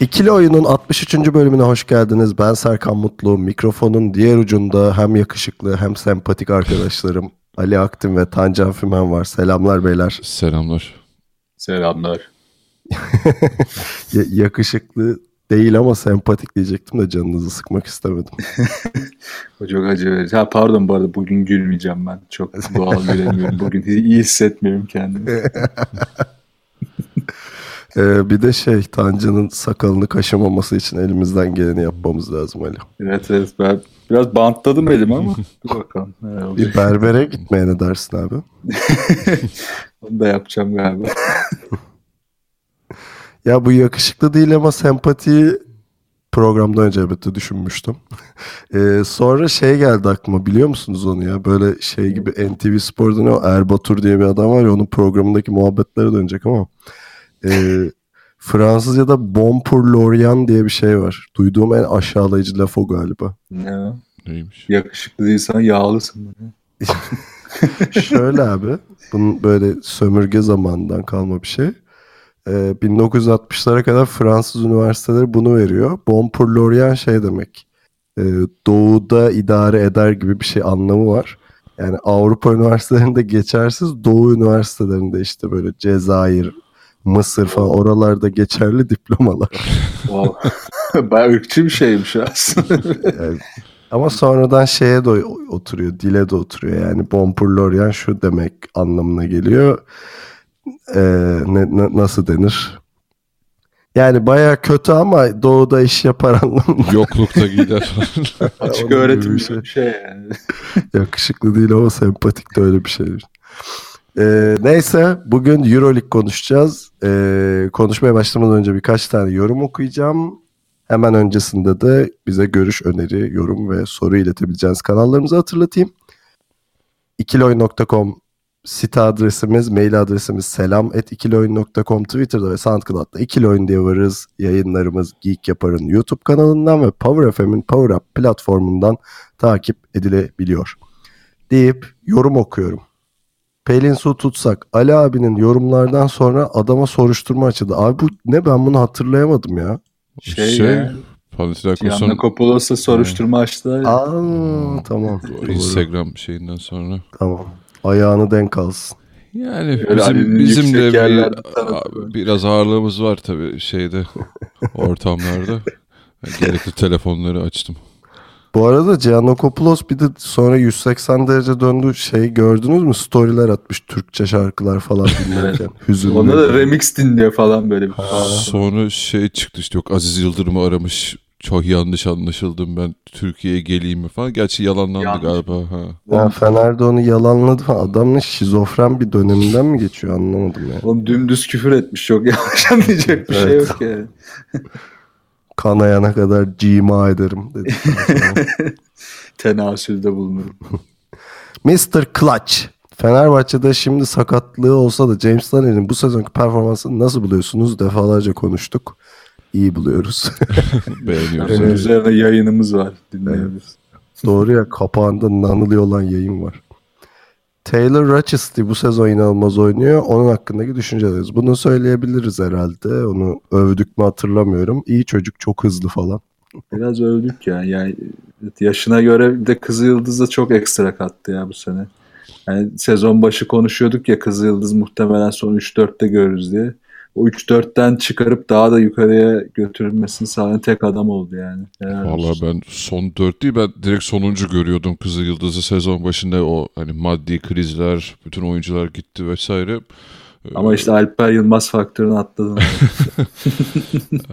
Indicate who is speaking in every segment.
Speaker 1: İkili Oyun'un 63. bölümüne hoş geldiniz. Ben Serkan Mutlu. Mikrofonun diğer ucunda hem yakışıklı hem sempatik arkadaşlarım Ali Aktin ve Tancan Fümen var. Selamlar beyler.
Speaker 2: Selamlar.
Speaker 3: Selamlar.
Speaker 1: Ya- yakışıklı değil ama sempatik diyecektim de canınızı sıkmak istemedim.
Speaker 3: O çok acı verici. Ha pardon bu arada bugün gülmeyeceğim ben. Çok doğal gülemiyorum. Bugün iyi hissetmiyorum kendimi.
Speaker 1: Ee, bir de şey Tancan'ın sakalını kaşımaması için elimizden geleni yapmamız lazım Ali.
Speaker 3: Evet evet ben biraz bantladım elimi ama dur bakalım.
Speaker 1: Bir berbere gitmeye ne dersin abi?
Speaker 3: Onu da yapacağım galiba.
Speaker 1: Ya bu yakışıklı değil ama sempatiyi programdan önce elbette düşünmüştüm. Ee, sonra şey geldi aklıma biliyor musunuz onu ya? Böyle şey gibi NTV Spor'da ne o Erbatur diye bir adam var ya onun programındaki muhabbetlere dönecek ama e, Fransızca'da bon pour l'Orient diye bir şey var. Duyduğum en aşağılayıcı laf o galiba.
Speaker 3: Ne?
Speaker 2: Neymiş?
Speaker 3: Yakışıklı değilsen yağlısın.
Speaker 1: Şöyle abi, bunun böyle sömürge zamanından kalma bir şey. Ee, 1960'lara kadar Fransız üniversiteleri bunu veriyor. Bon pour l'Orient şey demek. Ee, doğuda idare eder gibi bir şey anlamı var. Yani Avrupa üniversitelerinde geçersiz, Doğu üniversitelerinde işte böyle Cezayir, Mısır falan oralarda geçerli diplomalar.
Speaker 3: Wow. Bayağı ırkçı bir şeymiş aslında.
Speaker 1: Yani ama sonradan şeye de oturuyor, dile de oturuyor. Yani bon pour l'Orient şu demek anlamına geliyor. Ee, ne, ne- nasıl denir? Yani baya kötü ama doğuda iş yapar anlamında.
Speaker 2: Yoklukta gider.
Speaker 3: Açık öğretim
Speaker 1: bir şey.
Speaker 3: şey. yani.
Speaker 1: Yakışıklı değil ama sempatik de öyle bir şey. Ee, neyse bugün Euroleague konuşacağız. Ee, konuşmaya başlamadan önce birkaç tane yorum okuyacağım. Hemen öncesinde de bize görüş, öneri, yorum ve soru iletebileceğiniz kanallarımızı hatırlatayım. ikiloyun.com site adresimiz, mail adresimiz selam ikiloyun.com Twitter'da ve SoundCloud'da ikiloyun diye varız. Yayınlarımız Geek Yapar'ın YouTube kanalından ve Power FM'in Power Up platformundan takip edilebiliyor. Deyip yorum okuyorum. Pelin Su tutsak Ali abinin yorumlardan sonra adama soruşturma açıldı. Abi bu ne ben bunu hatırlayamadım ya.
Speaker 3: Şey,
Speaker 2: Şey,
Speaker 3: ya.
Speaker 2: Panathinaikos'un
Speaker 3: Giannakopoulos'a soruşturma açtılar. ya.
Speaker 1: Aa tamam.
Speaker 2: Instagram şeyinden sonra.
Speaker 1: Tamam. Ayağını denk alsın.
Speaker 2: Yani
Speaker 3: Öyle
Speaker 2: bizim bizim
Speaker 3: yüksek
Speaker 2: de bir, biraz ağırlığımız var tabii şeyde ortamlarda. Gerekli telefonları açtım.
Speaker 1: Bu arada Giannakopoulos bir de sonra 180 derece döndü şey gördünüz mü? Storyler atmış Türkçe şarkılar falan dinlerken. Hüzünlü.
Speaker 3: Onda da remix dinliyor falan böyle bir
Speaker 2: Sonra şey çıktı işte yok Aziz Yıldırım'ı aramış. Çok yanlış anlaşıldım ben Türkiye'ye geleyim mi falan. Gerçi yalanlandı
Speaker 3: Yanlış.
Speaker 2: galiba. Ha.
Speaker 1: Ya Fener'de onu yalanladı falan. Adam ne şizofren bir döneminden mi geçiyor anlamadım ya.
Speaker 3: Oğlum dümdüz küfür etmiş. Çok yanlış anlayacak bir şey
Speaker 1: Evet.
Speaker 3: yok yani.
Speaker 1: Kanayana kadar cima ederim dedi.
Speaker 3: Tenasülde bulunurum.
Speaker 1: Mr. Clutch. Fenerbahçe'de şimdi sakatlığı olsa da James Lanner'in bu sezonki performansını nasıl buluyorsunuz? Defalarca konuştuk. İyi buluyoruz.
Speaker 2: Beğeniyoruz.
Speaker 3: Üzerine yayınımız var. Dinleyebiliriz.
Speaker 1: Doğru ya kapağında nanılı olan yayın var. Taylor Rochester bu sezon inanılmaz oynuyor. Onun hakkındaki düşünceleriniz. Bunu söyleyebiliriz herhalde. Onu övdük mü hatırlamıyorum. İyi çocuk çok hızlı falan.
Speaker 3: Biraz övdük ya. Yani yaşına göre de Kızı Yıldız da çok ekstra kattı ya bu sene. Yani sezon başı konuşuyorduk ya Kızı Yıldız muhtemelen son 3-4'te görürüz diye. O 3-4'ten çıkarıp daha da yukarıya götürülmesini sağlayan tek adam oldu yani. Helal
Speaker 2: Valla
Speaker 3: olsun.
Speaker 2: ben son 4 değil ben direkt sonuncu görüyordum Kızıl Yıldız'ı sezon başında o hani maddi krizler bütün oyuncular gitti vesaire.
Speaker 3: Ama işte Alper Yılmaz faktörünü atladın.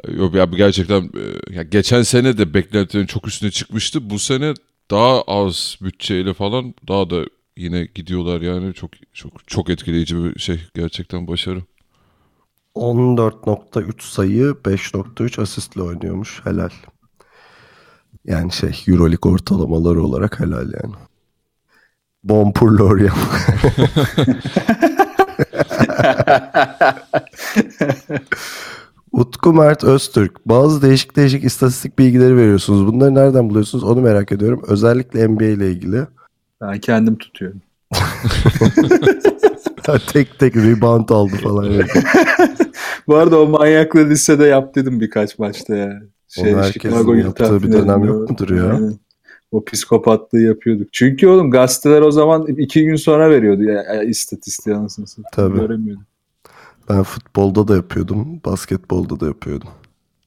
Speaker 2: Yok ya gerçekten e, ya geçen sene de beklentilerin çok üstüne çıkmıştı. Bu sene daha az bütçeyle falan daha da yine gidiyorlar yani çok çok çok etkileyici bir şey gerçekten başarı.
Speaker 1: 14.3 sayı 5.3 asistle oynuyormuş. Helal. Yani şey Euroleague ortalamaları olarak helal yani. Bon pour Lorient. Utku Mert Öztürk. Bazı değişik değişik istatistik bilgileri veriyorsunuz. Bunları nereden buluyorsunuz? Onu merak ediyorum. Özellikle NBA ile ilgili.
Speaker 3: Ben kendim tutuyorum.
Speaker 1: tek tek rebound aldı falan.
Speaker 3: Bu arada o manyaklı lisede yaptıydım birkaç maçta ya.
Speaker 1: Şey, Onu herkesin yaptığı bir dönem yok mudur ya? Yani,
Speaker 3: o psikopatlığı yapıyorduk. Çünkü oğlum gazeteler o zaman iki gün sonra veriyordu ya, ya istatistiği anasını
Speaker 1: Tabii. Göremiyordum. Ben futbolda da yapıyordum. Basketbolda da yapıyordum.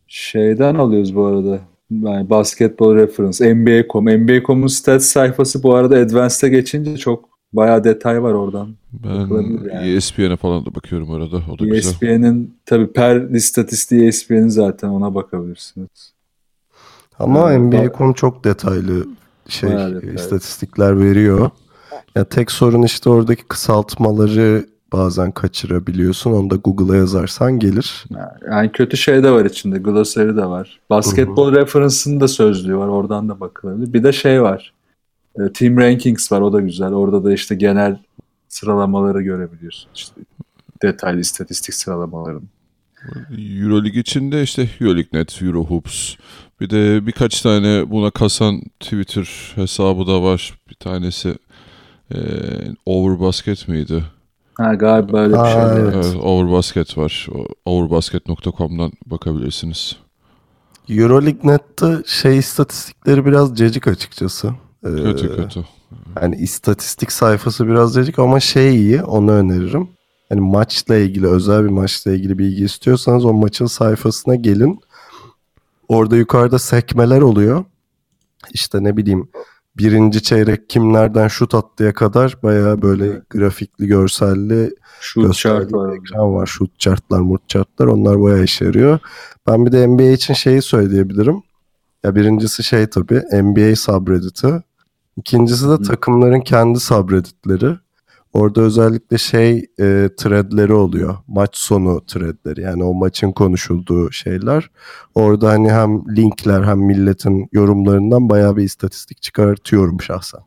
Speaker 3: Şeyden alıyoruz bu arada. Yani basketbol reference. NBA.com. NBA.com'un stats sayfası bu arada Advanced'e geçince çok bayağı detay var oradan.
Speaker 2: Ben yani. ESPN'e falan da bakıyorum arada. O da
Speaker 3: ESPN'in tabii per istatistiği ESPN'in zaten ona bakabilirsiniz.
Speaker 1: Ama yani, NBA.com çok detaylı şey detaylı. istatistikler veriyor. Ya tek sorun işte oradaki kısaltmaları bazen kaçırabiliyorsun. Onu da Google'a yazarsan gelir.
Speaker 3: Yani kötü şey de var içinde. Glossary de var. Basketbol reference'ın da sözlüğü var. Oradan da bakılabilir. Bir de şey var. E, Team Rankings var. O da güzel. Orada da işte genel sıralamaları görebiliyorsun. İşte detaylı istatistik sıralamaların.
Speaker 2: Euroleague içinde işte Euroleague.net, Eurohoops. Bir de birkaç tane buna kasan Twitter hesabı da var. Bir tanesi e, Overbasket miydi?
Speaker 3: Ha galiba öyle bir şey.
Speaker 2: Evet. evet. Overbasket var. Overbasket.com'dan bakabilirsiniz.
Speaker 1: Euroleague.net'te şey istatistikleri biraz cecik açıkçası.
Speaker 2: Ee, kötü kötü.
Speaker 1: Yani istatistik sayfası biraz cecik ama şey iyi onu öneririm. Hani maçla ilgili özel bir maçla ilgili bilgi istiyorsanız o maçın sayfasına gelin. Orada yukarıda sekmeler oluyor. İşte ne bileyim birinci çeyrek kimlerden şut attıya kadar baya böyle grafikli, görselli
Speaker 3: şut chart var.
Speaker 1: ekran var. Şut chartlar, murt chartlar onlar baya işe yarıyor. Ben bir de NBA için şeyi söyleyebilirim. Ya birincisi şey tabii NBA subreddit'i. İkincisi de Hı. takımların kendi subredditleri. Orada özellikle şey e, threadleri oluyor. Maç sonu threadleri. Yani o maçın konuşulduğu şeyler. Orada hani hem linkler hem milletin yorumlarından bayağı bir istatistik çıkartıyorum şahsen.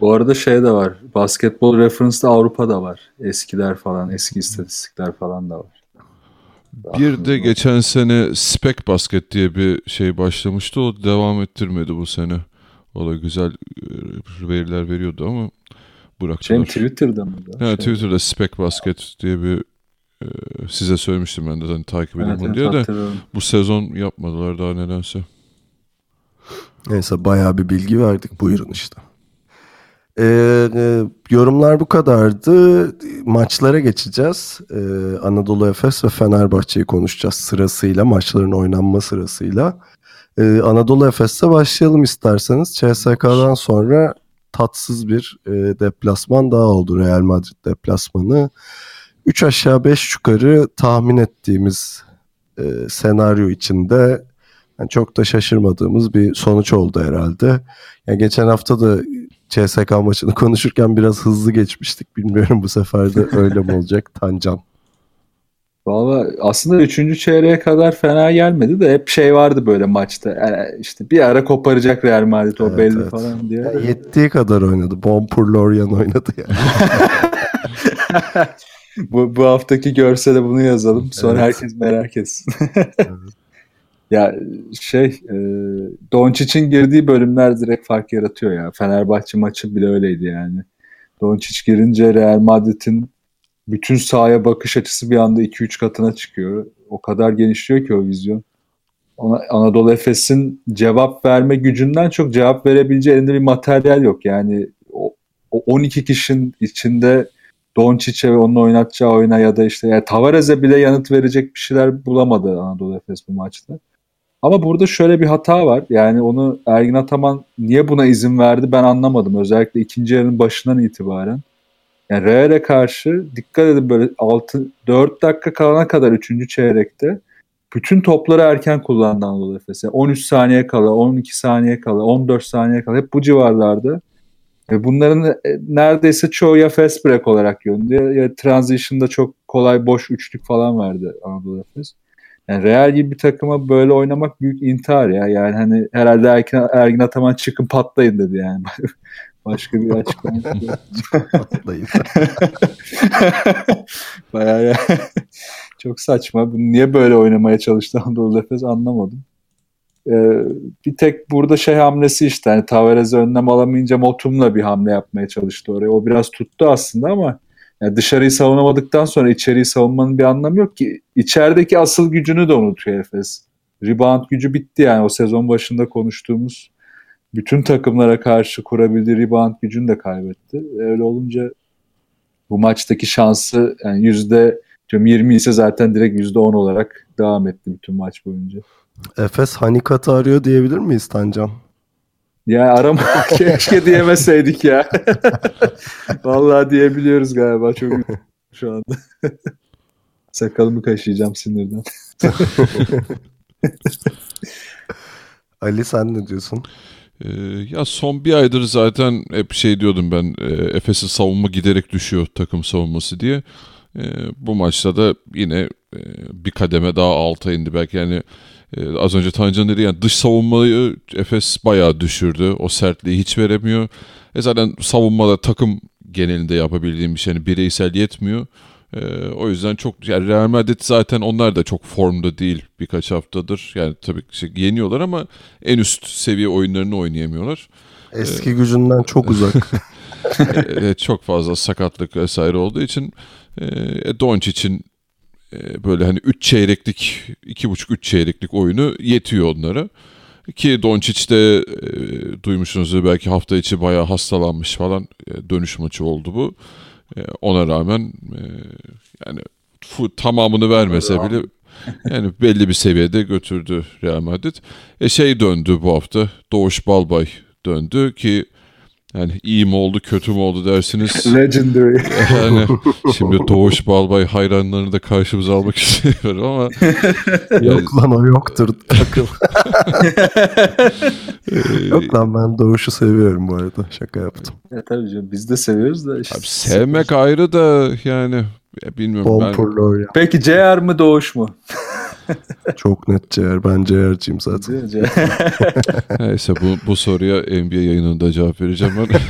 Speaker 3: Bu arada şey de var. Basketbol reference'da Avrupa'da var. Eskiler falan, eski istatistikler falan da var.
Speaker 2: Bir de geçen sene Spec Basket diye bir şey başlamıştı. O devam ettirmedi bu sene. O da güzel e, veriler veriyordu ama bıraktılar.
Speaker 3: Şey, Twitter'da mı?
Speaker 2: Evet şey. Twitter'da Spec Basket diye bir e, size söylemiştim ben de hani takip edin evet, bunu diye de bu sezon yapmadılar daha nedense.
Speaker 1: Neyse bayağı bir bilgi verdik buyurun işte. Ee, e, yorumlar bu kadardı. Maçlara geçeceğiz. Ee, Anadolu Efes ve Fenerbahçe'yi konuşacağız sırasıyla. Maçların oynanma sırasıyla. Ee, Anadolu Efes'te başlayalım isterseniz. CSK'dan sonra tatsız bir e, deplasman daha oldu Real Madrid deplasmanı. 3 aşağı 5 yukarı tahmin ettiğimiz e, senaryo içinde yani çok da şaşırmadığımız bir sonuç oldu herhalde. Yani geçen hafta da CSK maçını konuşurken biraz hızlı geçmiştik. Bilmiyorum bu sefer de öyle mi olacak Tancan?
Speaker 3: Valla aslında üçüncü çeyreğe kadar fena gelmedi de hep şey vardı böyle maçta. Yani işte bir ara koparacak Real Madrid o evet, belli evet. falan diye.
Speaker 1: Yani yettiği kadar oynadı. Bonpur Lorient oynadı yani.
Speaker 3: bu, bu haftaki görsele bunu yazalım. Sonra evet. herkes merak etsin. evet. Ya şey e, Doncic'in girdiği bölümler direkt fark yaratıyor ya. Fenerbahçe maçı bile öyleydi yani. Doncic girince Real Madrid'in bütün sahaya bakış açısı bir anda 2-3 katına çıkıyor. O kadar genişliyor ki o vizyon. Ona, Anadolu Efes'in cevap verme gücünden çok cevap verebileceği elinde bir materyal yok. Yani o, o 12 kişinin içinde Doncic'e ve onun oynatacağı oyuna ya da işte yani Tavares'e bile yanıt verecek bir şeyler bulamadı Anadolu Efes bu maçta. Ama burada şöyle bir hata var. Yani onu Ergin Ataman niye buna izin verdi ben anlamadım. Özellikle ikinci yarının başından itibaren. Yani Real'e karşı dikkat edin böyle 6 4 dakika kalana kadar 3. çeyrekte bütün topları erken kullandı Anadolu Efes. Yani 13 saniye kala, 12 saniye kala, 14 saniye kala hep bu civarlarda Ve bunların e, neredeyse çoğu ya fast break olarak yöndü ya transition'da çok kolay boş üçlük falan verdi Anadolu Efes. Yani Real gibi bir takıma böyle oynamak büyük intihar ya. Yani hani herhalde Ergin, Ergin Ataman çıkın patlayın dedi yani. Başka bir açıklama.
Speaker 1: Patlayın.
Speaker 3: Bayağı ya. Çok saçma. Niye böyle oynamaya çalıştı Anadolu Efes anlamadım. Ee, bir tek burada şey hamlesi işte hani Tavares önlem alamayınca Motum'la bir hamle yapmaya çalıştı oraya. O biraz tuttu aslında ama yani dışarıyı savunamadıktan sonra içeriği savunmanın bir anlamı yok ki. İçerideki asıl gücünü de unutuyor Efes. Rebound gücü bitti yani o sezon başında konuştuğumuz bütün takımlara karşı kurabildiği rebound gücünü de kaybetti. Öyle olunca bu maçtaki şansı yani yüzde 20 ise zaten direkt yüzde 10 olarak devam etti bütün maç boyunca.
Speaker 1: Efes Hanikat'ı arıyor diyebilir miyiz Tancan?
Speaker 3: Ya arama keşke diyemeseydik ya. Vallahi diyebiliyoruz galiba çok şu anda. Sakalımı kaşıyacağım sinirden.
Speaker 1: Ali sen ne diyorsun?
Speaker 2: Ee, ya son bir aydır zaten hep şey diyordum ben e, Efes'in savunma giderek düşüyor takım savunması diye. E, bu maçta da yine e, bir kademe daha alta indi belki yani e, az önce Tancan dedi yani dış savunmayı Efes bayağı düşürdü. O sertliği hiç veremiyor. E zaten savunmada takım genelinde yapabildiğim bir şey yani bireysel yetmiyor. Ee, o yüzden çok yani Real Madrid zaten onlar da çok formda değil birkaç haftadır. Yani tabii ki yeniyorlar ama en üst seviye oyunlarını oynayamıyorlar.
Speaker 1: Eski gücünden çok uzak.
Speaker 2: evet, çok fazla sakatlık vesaire olduğu için e, Doncic'in e, böyle hani 3 çeyreklik, 2,5-3 çeyreklik oyunu yetiyor onlara. Ki Doncic de e, duymuşsunuzdur belki hafta içi bayağı hastalanmış falan e, dönüş maçı oldu bu. E, ona rağmen e, yani tamamını vermese bile yani belli bir seviyede götürdü Real Madrid. E şey döndü bu hafta Doğuş Balbay döndü ki yani iyi mi oldu kötü mü oldu dersiniz.
Speaker 3: Legendary.
Speaker 2: Yani şimdi Doğuş Balbay hayranlarını da karşımıza almak istiyorum ama
Speaker 1: Yok lan o yoktur takım. Yok lan ben Doğuş'u seviyorum bu arada. Şaka yaptım.
Speaker 3: Ya tabii canım biz de seviyoruz da. Işte
Speaker 2: abi sevmek ayrı da yani ya bilmiyorum ben.
Speaker 1: Bompurlor ya.
Speaker 3: Peki CR mı Doğuş mu?
Speaker 1: Çok net CR. Ben CR'ciyim zaten.
Speaker 2: Neyse bu, bu soruya NBA yayınında cevap vereceğim ben.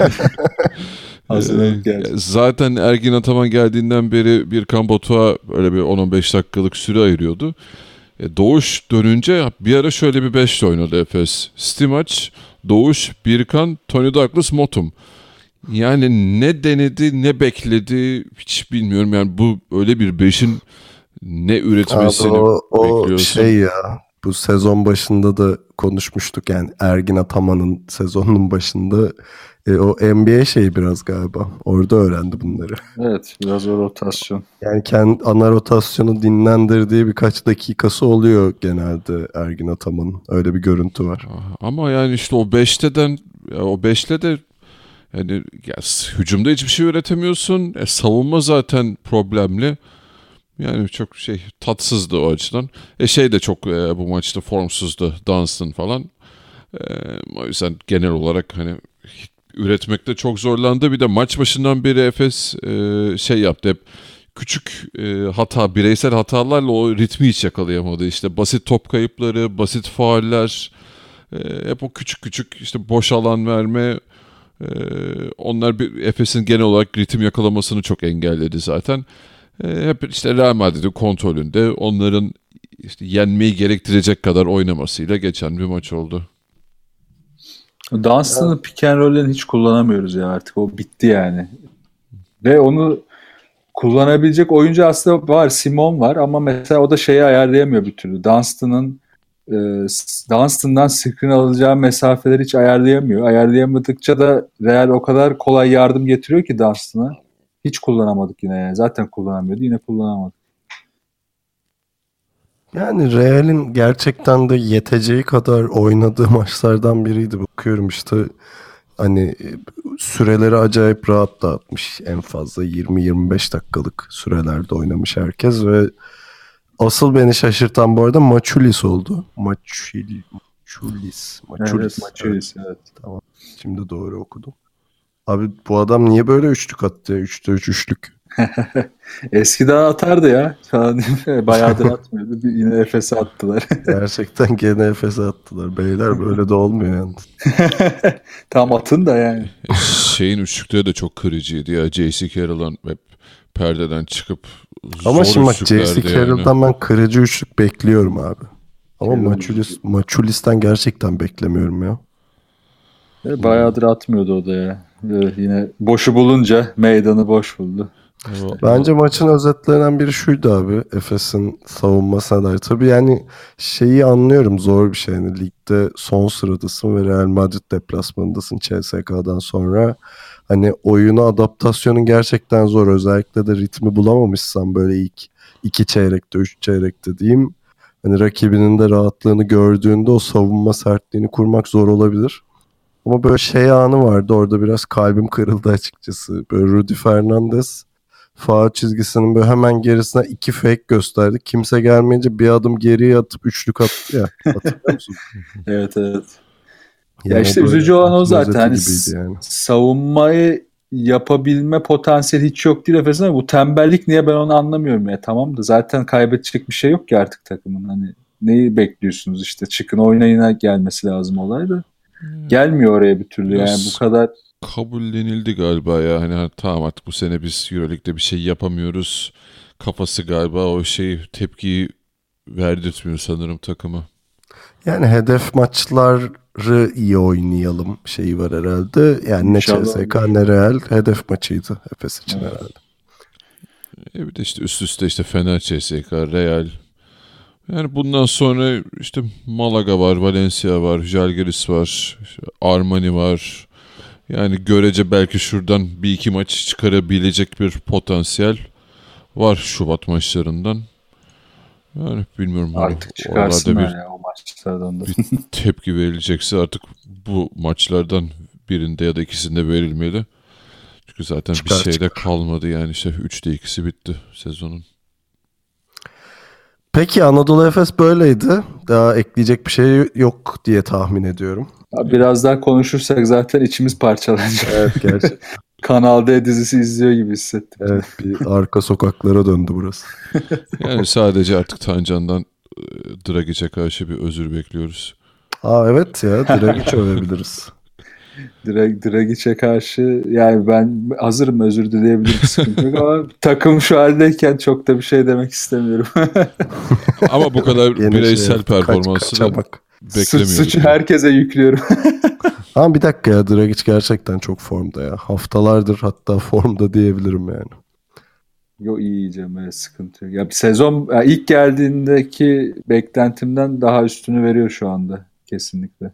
Speaker 2: Ee. Zaten Ergin Ataman geldiğinden beri bir Kambotu'a öyle bir 10-15 dakikalık süre ayırıyordu. E, Doğuş dönünce bir ara şöyle bir beşli oynadı Efes. Stimac, Doğuş, Birkan, Tony Douglas, Motum. Yani ne denedi ne bekledi hiç bilmiyorum. Yani bu öyle bir beşin ne
Speaker 1: Abi
Speaker 2: üretmesini
Speaker 1: o, o
Speaker 2: bekliyorsun.
Speaker 1: şey ya bu sezon başında da konuşmuştuk yani Ergin Ataman'ın sezonun başında e, o NBA şeyi biraz galiba orada öğrendi bunları.
Speaker 3: Evet biraz o rotasyon.
Speaker 1: Yani kendi ana rotasyonu dinlendirdiği birkaç dakikası oluyor genelde Ergin Ataman'ın öyle bir görüntü var.
Speaker 2: Ama yani işte o beşteden ya o beşle de yani ya, hücumda hiçbir şey üretemiyorsun. E, savunma zaten problemli. Yani çok şey tatsızdı o açıdan. E şey de çok e, bu maçta formsuzdu Dunstan falan. E, o yüzden genel olarak hani üretmekte çok zorlandı. Bir de maç başından beri Efes e, şey yaptı hep küçük e, hata, bireysel hatalarla o ritmi hiç yakalayamadı. İşte basit top kayıpları, basit fauller, e, hep o küçük küçük işte boş alan verme. e, onlar bir Efes'in genel olarak ritim yakalamasını çok engelledi zaten. E, hep işte Real Madrid'in kontrolünde onların işte yenmeyi gerektirecek kadar oynamasıyla geçen bir maç oldu.
Speaker 3: Dunstan'ın pick and roll'lerini hiç kullanamıyoruz ya artık. O bitti yani. Ve onu kullanabilecek oyuncu aslında var. Simon var ama mesela o da şeyi ayarlayamıyor bir türlü. Dunstan'ın e, Dunstan'dan screen alacağı mesafeleri hiç ayarlayamıyor. Ayarlayamadıkça da Real o kadar kolay yardım getiriyor ki Dunstan'a. Hiç kullanamadık yine yani. Zaten kullanamıyordu. Yine kullanamadık.
Speaker 1: Yani Real'in gerçekten de yeteceği kadar oynadığı maçlardan biriydi. Bakıyorum işte hani süreleri acayip rahat dağıtmış. En fazla 20-25 dakikalık sürelerde oynamış herkes ve asıl beni şaşırtan bu arada Maçulis oldu. Maçul, Maçulis. Maçulis.
Speaker 3: Evet, Maçulis, evet.
Speaker 1: Şimdi doğru okudum. Abi bu adam niye böyle üçlük attı? Üçte üç üçlük.
Speaker 3: Eskiden atardı ya. Bayağıdır atmıyordu. Bir Yine Efes'e attılar.
Speaker 1: Gerçekten gene Efes'e attılar. Beyler böyle de olmuyor yani.
Speaker 3: Tam atın da yani.
Speaker 2: E, Şeyin üçlükleri de çok kırıcıydı ya. J.C. Carroll'ın hep perdeden çıkıp
Speaker 1: Ama şimdi bak J.C.
Speaker 2: yani.
Speaker 1: Carroll'dan ben kırıcı üçlük bekliyorum abi. Ama. Maçulis, Maçulis'ten gerçekten beklemiyorum ya.
Speaker 3: Bayağıdır atmıyordu o da ya. Böyle yine boşu bulunca meydanı boş buldu.
Speaker 1: Bence maçın özetlerinden biri şuydu abi. Efes'in savunmasına dair. Tabii yani şeyi anlıyorum zor bir şey. Yani ligde son sıradasın ve Real Madrid deplasmanındasın CSK'dan sonra. Hani oyuna adaptasyonun gerçekten zor. Özellikle de ritmi bulamamışsan böyle ilk iki çeyrekte, üç çeyrekte diyeyim. Hani rakibinin de rahatlığını gördüğünde o savunma sertliğini kurmak zor olabilir. Ama böyle şey anı vardı orada biraz kalbim kırıldı açıkçası. Böyle Rudy Fernandez faul çizgisinin böyle hemen gerisine iki fake gösterdi. Kimse gelmeyince bir adım geriye atıp üçlük attı ya. Hatırlıyor musun?
Speaker 3: Evet evet. Ya
Speaker 1: Yani
Speaker 3: işte
Speaker 1: böyle
Speaker 3: üzücü olan o zaten. Hani
Speaker 1: yani.
Speaker 3: savunmayı yapabilme potansiyeli hiç yok değil Efes'in ama bu tembellik niye ben onu anlamıyorum ya. Tamam da zaten kaybedecek bir şey yok ki artık takımın. Hani neyi bekliyorsunuz işte çıkın oynayına gelmesi lazım olay da. Gelmiyor oraya bir türlü yani
Speaker 2: Biraz-
Speaker 3: bu kadar
Speaker 2: kabullenildi galiba ya. Hani ha, tamam artık bu sene biz Euroleague'de bir şey yapamıyoruz. Kafası galiba o şey tepkiyi verdirtmiyor sanırım takıma.
Speaker 1: Yani hedef maçları iyi oynayalım şeyi var herhalde. Yani ne
Speaker 3: İnşallah
Speaker 1: CSK ne Real hedef maçıydı Efes için herhalde.
Speaker 2: E bir de işte üst üste işte Fener, CSK, Real. Yani bundan sonra işte Malaga var, Valencia var, Žalgiris var, işte Armani var. Yani görece belki şuradan bir iki maç çıkarabilecek bir potansiyel var Şubat maçlarından. Yani bilmiyorum. hani
Speaker 3: artık çıkarsınlar
Speaker 2: bir
Speaker 3: ya o maçlardan da.
Speaker 2: tepki verilecekse artık bu maçlardan birinde ya da ikisinde verilmeli. Çünkü zaten
Speaker 1: Çıkar,
Speaker 2: bir şeyde
Speaker 1: çıkar.
Speaker 2: kalmadı yani işte 3'te ikisi bitti sezonun.
Speaker 1: Peki Anadolu Efes böyleydi. Daha ekleyecek bir şey yok diye tahmin ediyorum.
Speaker 3: Biraz daha konuşursak zaten içimiz parçalanacak.
Speaker 1: Evet gerçekten.
Speaker 3: Kanal D dizisi izliyor gibi hissettim.
Speaker 1: evet bir arka sokaklara döndü burası.
Speaker 2: Yani sadece artık Tancan'dan e, Dragic'e karşı bir özür bekliyoruz.
Speaker 1: Aa evet ya Dragic övebiliriz.
Speaker 3: Drag, Dragic'e karşı yani ben hazırım özür dileyebilirim sıkıntı yok ama takım şu haldeyken çok da bir şey demek istemiyorum.
Speaker 2: Ama bu kadar
Speaker 1: Yeni
Speaker 2: bireysel
Speaker 1: şey, kaç-
Speaker 2: performansı.
Speaker 3: Suç,
Speaker 2: beklemiyorduk.
Speaker 3: suçu herkese yüklüyorum.
Speaker 1: Ama bir dakika ya Dragic gerçekten çok formda ya. Haftalardır hatta formda diyebilirim yani.
Speaker 3: Yo iyi yiyeceğim evet sıkıntı yok. Ya bir sezon ya ilk geldiğindeki beklentimden daha üstünü veriyor şu anda kesinlikle.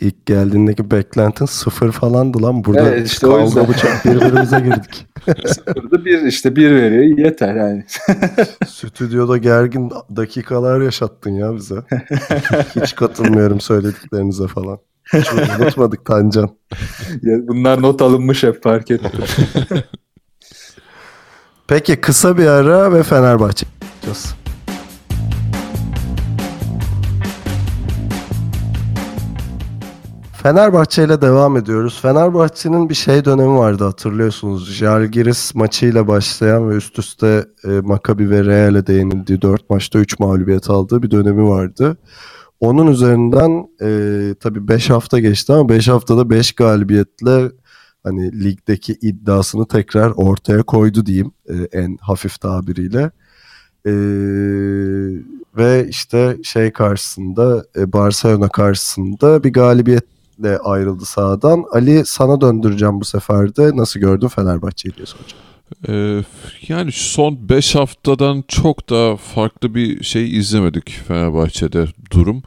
Speaker 1: İlk geldiğindeki beklentin sıfır falandı lan. Burada
Speaker 3: Evet, işte
Speaker 1: kavga bıçak birbirimize girdik.
Speaker 3: Sıfırda bir işte bir veriyor yeter yani.
Speaker 1: Stüdyoda gergin dakikalar yaşattın ya bize. Hiç katılmıyorum söylediklerinize falan. Hiç unutmadık Tancan.
Speaker 3: Ya bunlar not alınmış hep fark ettim.
Speaker 1: Peki kısa bir ara ve Fenerbahçe yapacağız. Fenerbahçe ile devam ediyoruz. Fenerbahçe'nin bir şey dönemi vardı hatırlıyorsunuz. Jalgiris maçıyla başlayan ve üst üste e, Maccabi ve Real'e de yenildiği 4 maçta 3 mağlubiyet aldığı bir dönemi vardı. Onun üzerinden e, tabii 5 hafta geçti ama 5 haftada 5 galibiyetle hani ligdeki iddiasını tekrar ortaya koydu diyeyim e, en hafif tabiriyle. E, ve işte şey karşısında e, Barcelona karşısında bir galibiyetle ayrıldı sahadan. Ali sana döndüreceğim bu sefer de. Nasıl gördün Fenerbahçe'yi diye soracağım.
Speaker 2: Ee, yani son 5 haftadan çok da farklı bir şey izlemedik Fenerbahçe'de durum.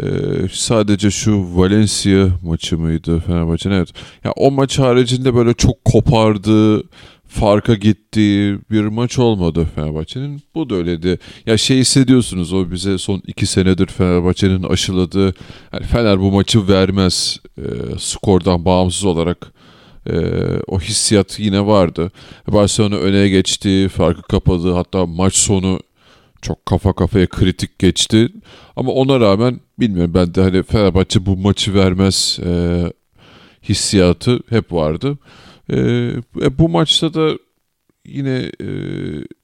Speaker 2: Ee, sadece şu Valencia maçı mıydı Fenerbahçe'nin? Evet. Ya o maç haricinde böyle çok kopardığı, farka gittiği bir maç olmadı Fenerbahçe'nin. Bu da öyleydi. Ya şey hissediyorsunuz o bize son 2 senedir Fenerbahçe'nin aşıladığı yani Fener bu maçı vermez e, skordan bağımsız olarak ee, o hissiyat yine vardı. Barcelona öne geçti, farkı kapadı. Hatta maç sonu çok kafa kafaya kritik geçti. Ama ona rağmen bilmiyorum ben de hani Fenerbahçe bu maçı vermez. Ee, hissiyatı hep vardı. E, e, bu maçta da yine e,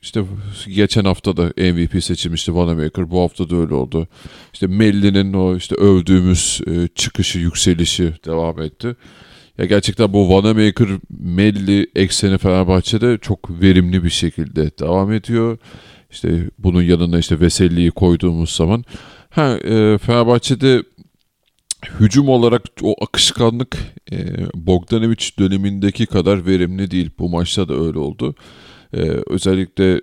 Speaker 2: işte geçen hafta da MVP seçilmişti Vanamaker. Bu hafta da öyle oldu. İşte Melli'nin o işte övdüğümüz e, çıkışı, yükselişi devam etti. Ya gerçekten bu Vanamaker Melli ekseni Fenerbahçe'de çok verimli bir şekilde devam ediyor. İşte bunun yanına işte Veseli'yi koyduğumuz zaman ha e, Fenerbahçe'de hücum olarak o akışkanlık e, Bogdanovic dönemindeki kadar verimli değil. Bu maçta da öyle oldu. E, özellikle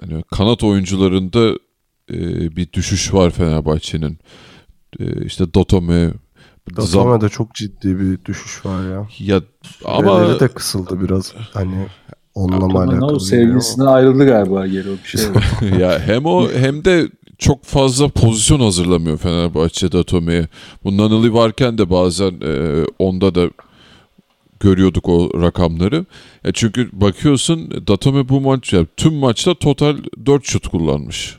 Speaker 2: hani kanat oyuncularında e, bir düşüş var Fenerbahçe'nin. E, işte Dotome
Speaker 1: Datome'de çok ciddi bir düşüş var ya.
Speaker 2: Ya ama
Speaker 1: Süreleri de kısıldı biraz. Hani onunla mı alakalı
Speaker 3: o sevgilisinden ayrıldı galiba geri o bir şey.
Speaker 2: ya hem o hem de çok fazla pozisyon hazırlamıyor Fenerbahçe Datome'ye. Bu Nanali varken de bazen e, onda da görüyorduk o rakamları. E çünkü bakıyorsun Datome bu maç ya tüm maçta total 4 şut kullanmış.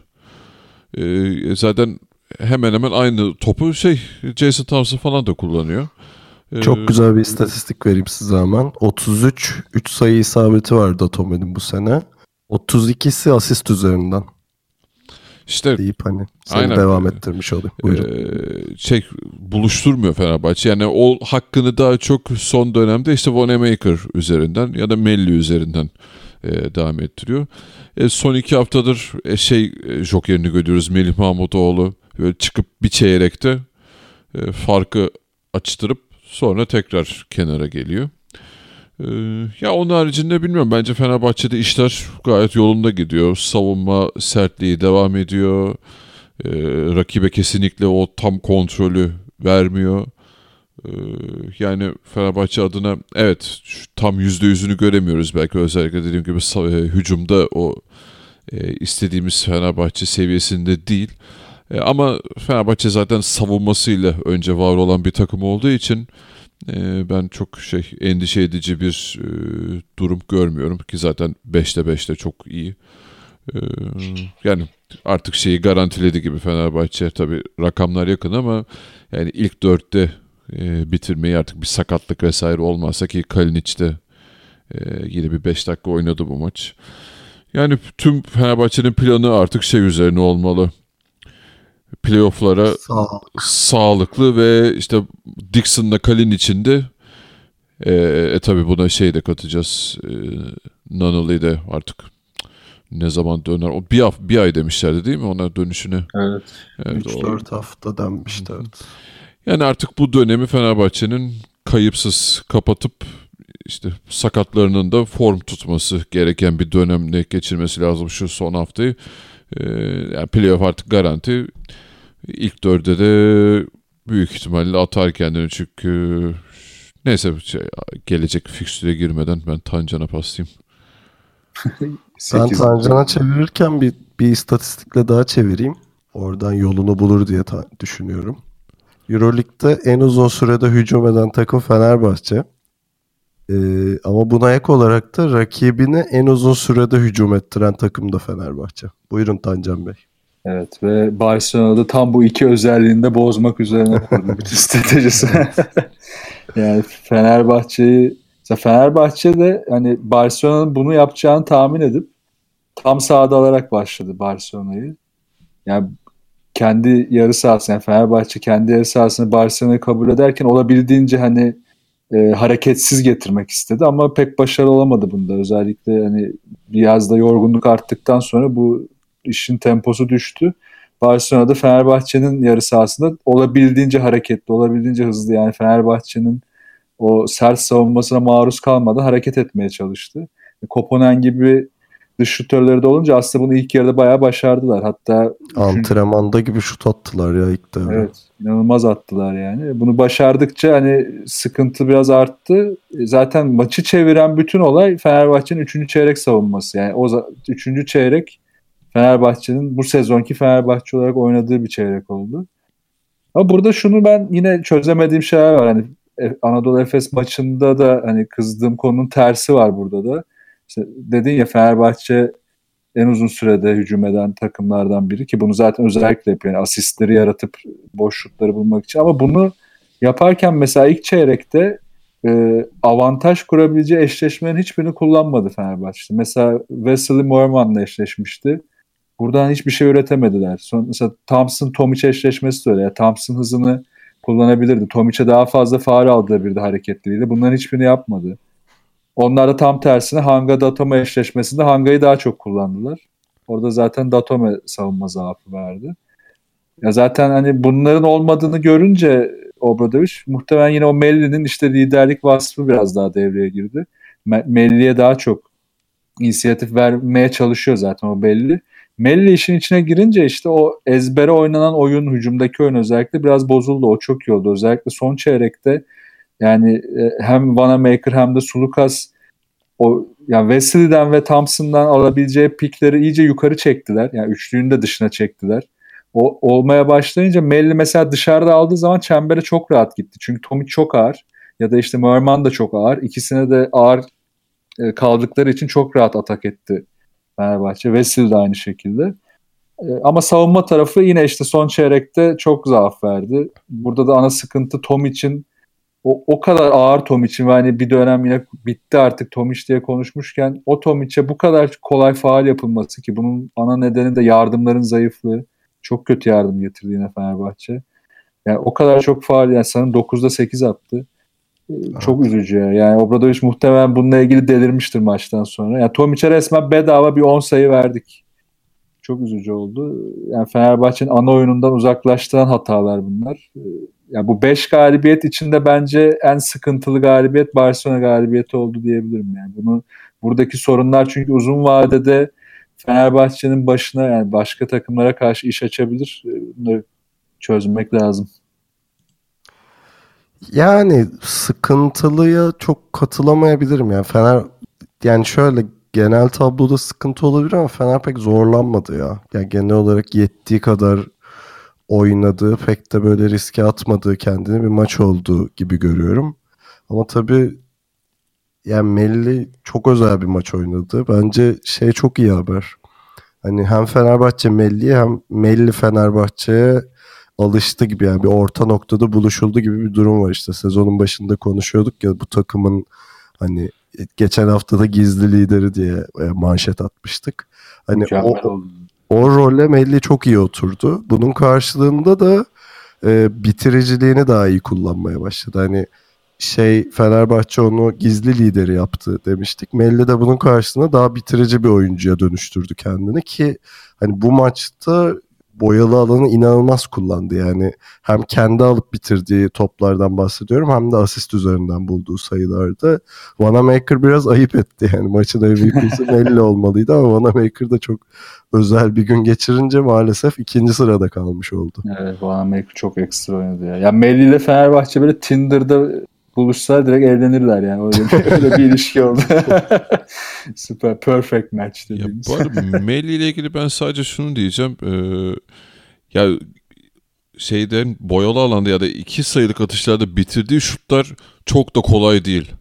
Speaker 2: E, zaten hemen hemen aynı topu şey Jason Thompson falan da kullanıyor. E,
Speaker 1: Çok güzel bir istatistik vereyim size hemen. 33 3 sayı isabeti var Datome'nin bu sene. 32'si asist üzerinden
Speaker 2: İşte
Speaker 1: deyip hani seni
Speaker 2: Aynen.
Speaker 1: devam ettirmiş olayım. Buyurun.
Speaker 2: Ee, şey buluşturmuyor Fenerbahçe. Yani o hakkını daha çok son dönemde işte Wanamaker üzerinden ya da Melli üzerinden e, devam ettiriyor. E, son iki haftadır e, şey e, jokerini görüyoruz Melih Mahmutoğlu böyle çıkıp bir çeyrekte e, farkı açtırıp sonra tekrar kenara geliyor. E, ya onun haricinde bilmiyorum. Bence Fenerbahçe'de işler gayet yolunda gidiyor. Savunma sertliği devam ediyor. E, rakibe kesinlikle o tam kontrolü vermiyor. E, yani Fenerbahçe adına evet tam yüzde yüzünü göremiyoruz belki özellikle dediğim gibi e, hücumda o e, istediğimiz Fenerbahçe seviyesinde değil. E, ama Fenerbahçe zaten savunmasıyla önce var olan bir takım olduğu için ben çok şey endişe edici bir e, durum görmüyorum ki zaten 5'te 5'te çok iyi. E, yani artık şeyi garantiledi gibi Fenerbahçe tabi rakamlar yakın ama yani ilk dörtte e, bitirmeyi artık bir sakatlık vesaire olmazsa ki Kalinic de e, yine bir 5 dakika oynadı bu maç. Yani tüm Fenerbahçe'nin planı artık şey üzerine olmalı. Playoff'lara
Speaker 1: Sağ
Speaker 2: sağlıklı ve işte Dixon'la Kalinic'in de e, e tabi buna şey de katacağız. E, Nunnally de artık ne zaman döner? O bir, bir ay demişlerdi değil mi ona dönüşüne?
Speaker 3: evet.
Speaker 2: Evet, o-
Speaker 1: 3-4 hafta denmişti. evet.
Speaker 2: Yani artık bu dönemi Fenerbahçe'nin kayıpsız kapatıp işte sakatlarının da form tutması gereken bir dönemle geçirmesi lazım şu son haftayı. Ee, yani playoff artık garanti. İlk dörde de büyük ihtimalle atar kendini çünkü neyse şey, gelecek fikstüre girmeden ben Tancan'a paslayayım.
Speaker 1: Ben Tancan'a çevirirken bir, bir istatistikle daha çevireyim. Oradan yolunu bulur diye ta- düşünüyorum. Euroleague'de en uzun sürede hücum eden takım Fenerbahçe. Ee, ama buna ek olarak da rakibini en uzun sürede hücum ettiren takım da Fenerbahçe. Buyurun Tancan Bey.
Speaker 3: Evet ve Barcelona'da tam bu iki özelliğini de bozmak üzerine kurdu bütün stratejisi. yani Fenerbahçe'yi Fenerbahçe hani Barcelona'nın bunu yapacağını tahmin edip tam sahada alarak başladı Barcelona'yı. Yani kendi yarı sahasını yani Fenerbahçe kendi yarı sahasını Barcelona'yı kabul ederken olabildiğince hani e, hareketsiz getirmek istedi ama pek başarılı olamadı bunda. Özellikle hani biraz da yorgunluk arttıktan sonra bu işin temposu düştü. Barcelona'da Fenerbahçe'nin yarı sahasında olabildiğince hareketli, olabildiğince hızlı yani Fenerbahçe'nin o sert savunmasına maruz kalmadan hareket etmeye çalıştı. Koponen gibi dış şutörleri de olunca aslında bunu ilk yarıda bayağı başardılar. Hatta
Speaker 1: Antrenmanda gibi şut attılar ya ilk devre.
Speaker 3: Evet, inanılmaz attılar yani. Bunu başardıkça hani sıkıntı biraz arttı. E, Zaten maçı çeviren bütün olay Fenerbahçe'nin 3. çeyrek savunması. Yani o 3. çeyrek Fenerbahçe'nin bu sezonki Fenerbahçe olarak oynadığı bir çeyrek oldu. Ama burada şunu ben yine çözemediğim şeyler var. Hani Anadolu Efes maçında da hani kızdığım konunun tersi var burada da. İşte dedin ya Fenerbahçe en uzun sürede hücum eden takımlardan biri ki bunu zaten özellikle yapıyor. Yani asistleri yaratıp boş şutları bulmak için ama bunu yaparken mesela ilk çeyrekte e, avantaj kurabileceği eşleşmenin hiçbirini kullanmadı Fenerbahçe. Mesela Wesley Moorman'la eşleşmişti. Buradan hiçbir şey üretemediler. Son, mesela Thompson Tomic eşleşmesi de öyle. Yani Thompson hızını kullanabilirdi. Tomic'e daha fazla faal aldırabilirdi hareketleriyle. Bunların hiçbirini yapmadı. Onlar da tam tersine Hanga Datome eşleşmesinde Hanga'yı daha çok kullandılar. Orada zaten Datome savunma zaafı verdi. Ya zaten hani bunların olmadığını görünce Obradovic muhtemelen yine o Melli'nin işte liderlik vasfı biraz daha devreye girdi. Melli'ye daha çok inisiyatif vermeye çalışıyor zaten o belli. Melli işin içine girince işte o ezbere oynanan oyun, hücumdaki oyun özellikle biraz bozuldu. O çok iyi oldu. Özellikle son çeyrekte yani e, hem Vanamaker hem de Sulukas o yani Wesley'den ve Thompson'dan alabileceği pikleri iyice yukarı çektiler. Yani üçlüğünü de dışına çektiler. O olmaya başlayınca Melli mesela dışarıda aldığı zaman çembere çok rahat gitti. Çünkü Tomic çok ağır ya da işte Merman da çok ağır. İkisine de ağır e, kaldıkları için çok rahat atak etti Fenerbahçe. Vesil de aynı şekilde. E, ama savunma tarafı yine işte son çeyrekte çok zaaf verdi. Burada da ana sıkıntı Tom için o, o kadar ağır Tom için ve hani bir dönem yine bitti artık Tom iç diye konuşmuşken o Tom içe bu kadar kolay faal yapılması ki bunun ana nedeni de yardımların zayıflığı. Çok kötü yardım getirdi yine Fenerbahçe. Yani o kadar çok faal yani sanırım 9'da 8 attı. Evet. Çok üzücü ya. Yani Obradoviç muhtemelen bununla ilgili delirmiştir maçtan sonra. Yani Tomic'e resmen bedava bir 10 sayı verdik. Çok üzücü oldu. Yani Fenerbahçe'nin ana oyunundan uzaklaştıran hatalar bunlar. Yani bu 5 galibiyet içinde bence en sıkıntılı galibiyet Barcelona galibiyeti oldu diyebilirim. Yani bunu buradaki sorunlar çünkü uzun vadede Fenerbahçe'nin başına yani başka takımlara karşı iş açabilir. Bunları çözmek lazım.
Speaker 1: Yani sıkıntılıya çok katılamayabilirim yani. Fener yani şöyle genel tabloda sıkıntı olabilir ama Fener pek zorlanmadı ya. Yani genel olarak yettiği kadar oynadığı, pek de böyle riske atmadığı kendini bir maç olduğu gibi görüyorum. Ama tabii yani Melli çok özel bir maç oynadı. Bence şey çok iyi haber. Hani hem Fenerbahçe Melli'ye hem Melli Fenerbahçe'ye alıştı gibi yani bir orta noktada buluşuldu gibi bir durum var işte. Sezonun başında konuşuyorduk ya bu takımın hani geçen haftada gizli lideri diye e, manşet atmıştık. Hani o, o role Melli çok iyi oturdu. Bunun karşılığında da e, bitiriciliğini daha iyi kullanmaya başladı. Hani şey Fenerbahçe onu gizli lideri yaptı demiştik. Melli de bunun karşısında daha bitirici bir oyuncuya dönüştürdü kendini ki hani bu maçta boyalı alanı inanılmaz kullandı yani. Hem kendi alıp bitirdiği toplardan bahsediyorum hem de asist üzerinden bulduğu sayılarda. Vanamaker biraz ayıp etti yani maçın MVP'si Melli olmalıydı ama Vanamaker da çok özel bir gün geçirince maalesef ikinci sırada kalmış oldu.
Speaker 3: Evet Vanamaker çok ekstra oynadı ya. Ya Melli ile Fenerbahçe böyle Tinder'da buluşsa direkt evlenirler yani. Öyle, öyle bir ilişki oldu. Süper. Perfect match dediğimiz.
Speaker 2: Ya bu arada Melli ile ilgili ben sadece şunu diyeceğim. Ee, ya şeyden boyalı alanda ya da iki sayılık atışlarda bitirdiği şutlar çok da kolay değil.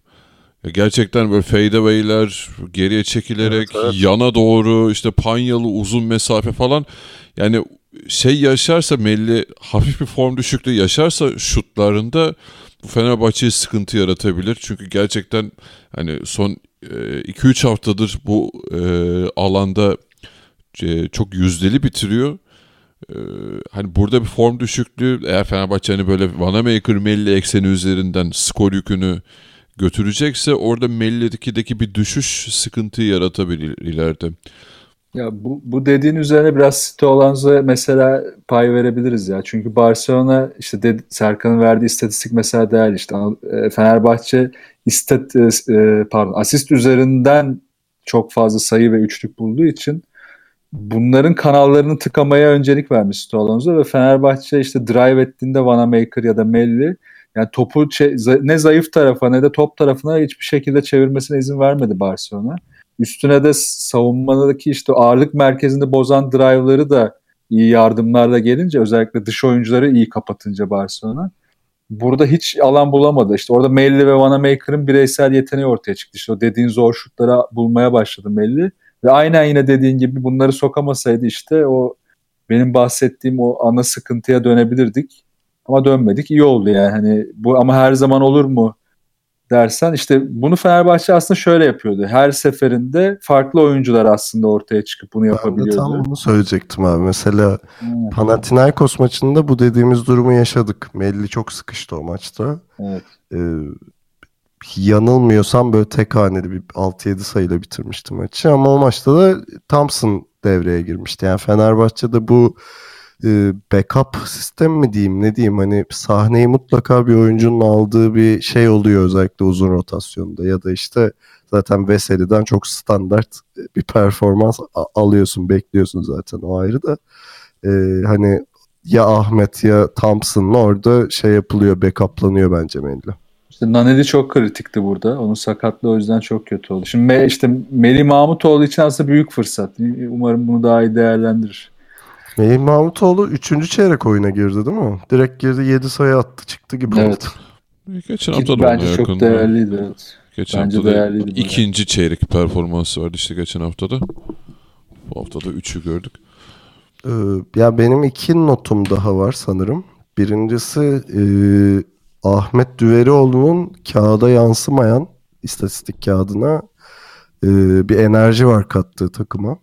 Speaker 2: Ya gerçekten böyle fadeaway'ler geriye çekilerek evet, evet. yana doğru işte panyalı uzun mesafe falan yani şey yaşarsa Melli hafif bir form düşüklüğü yaşarsa şutlarında bu Fenerbahçe'ye sıkıntı yaratabilir. Çünkü gerçekten hani son 2-3 e, haftadır bu e, alanda e, çok yüzdeli bitiriyor. E, hani burada bir form düşüklüğü eğer Fenerbahçe hani böyle Vanamaker Melli ekseni üzerinden skor yükünü götürecekse orada Melli'deki bir düşüş sıkıntı yaratabilir ileride.
Speaker 3: Ya bu, bu dediğin üzerine biraz site olanza mesela pay verebiliriz ya. Çünkü Barcelona işte dedi, Serkan'ın verdiği istatistik mesela değerli işte e, Fenerbahçe istat e, e, pardon asist üzerinden çok fazla sayı ve üçlük bulduğu için bunların kanallarını tıkamaya öncelik vermiş Sito ve Fenerbahçe işte drive ettiğinde Vanamaker ya da Melli yani topu ne zayıf tarafa ne de top tarafına hiçbir şekilde çevirmesine izin vermedi Barcelona. Üstüne de savunmadaki işte ağırlık merkezinde bozan drive'ları da iyi yardımlarla gelince özellikle dış oyuncuları iyi kapatınca Barcelona burada hiç alan bulamadı. İşte orada Melli ve Vanamaker'ın bireysel yeteneği ortaya çıktı. İşte o dediğin zor şutlara bulmaya başladı Melli. Ve aynen yine dediğin gibi bunları sokamasaydı işte o benim bahsettiğim o ana sıkıntıya dönebilirdik. Ama dönmedik. İyi oldu yani. Hani bu ama her zaman olur mu? dersen işte bunu Fenerbahçe aslında şöyle yapıyordu. Her seferinde farklı oyuncular aslında ortaya çıkıp bunu
Speaker 1: Ben de
Speaker 3: yapabiliyordu.
Speaker 1: tam bunu söyleyecektim abi. Mesela
Speaker 3: Hmm,
Speaker 1: Panathinaikos maçında bu dediğimiz durumu yaşadık. Melli çok sıkıştı o maçta.
Speaker 3: Evet.
Speaker 1: Ee, yanılmıyorsam böyle tek haneli bir 6-7 sayıyla bitirmişti maçı. Ama o maçta da Thompson devreye girmişti. Yani Fenerbahçe'de bu e, backup sistem mi diyeyim ne diyeyim hani sahneyi mutlaka bir oyuncunun aldığı bir şey oluyor özellikle uzun rotasyonda ya da işte zaten Veseli'den çok standart bir performans alıyorsun bekliyorsun zaten o ayrı da E, hani ya Ahmet ya Thompson'la orada şey yapılıyor backuplanıyor bence Melli.
Speaker 3: İşte Naneli çok kritikti burada. Onun sakatlığı o yüzden çok kötü oldu. Şimdi işte Melih Mahmutoğlu için aslında büyük fırsat. Umarım bunu daha iyi değerlendirir.
Speaker 1: Melih Mahmutoğlu 3. çeyrek oyuna girdi değil mi? Direkt girdi 7 sayı attı çıktı gibi
Speaker 3: Evet.
Speaker 1: oldu.
Speaker 2: Geçen hafta da
Speaker 3: bence çok
Speaker 2: yakındı.
Speaker 3: değerliydi. Evet.
Speaker 2: Geçen
Speaker 3: Bence
Speaker 2: hafta da ikinci çeyrek performansı vardı işte geçen haftada. Bu haftada üçü gördük.
Speaker 1: Ee, ya benim iki notum daha var sanırım. Birincisi e, Ahmet Düverioğlu'nun kağıda yansımayan istatistik kağıdına e, bir enerji var kattığı takıma.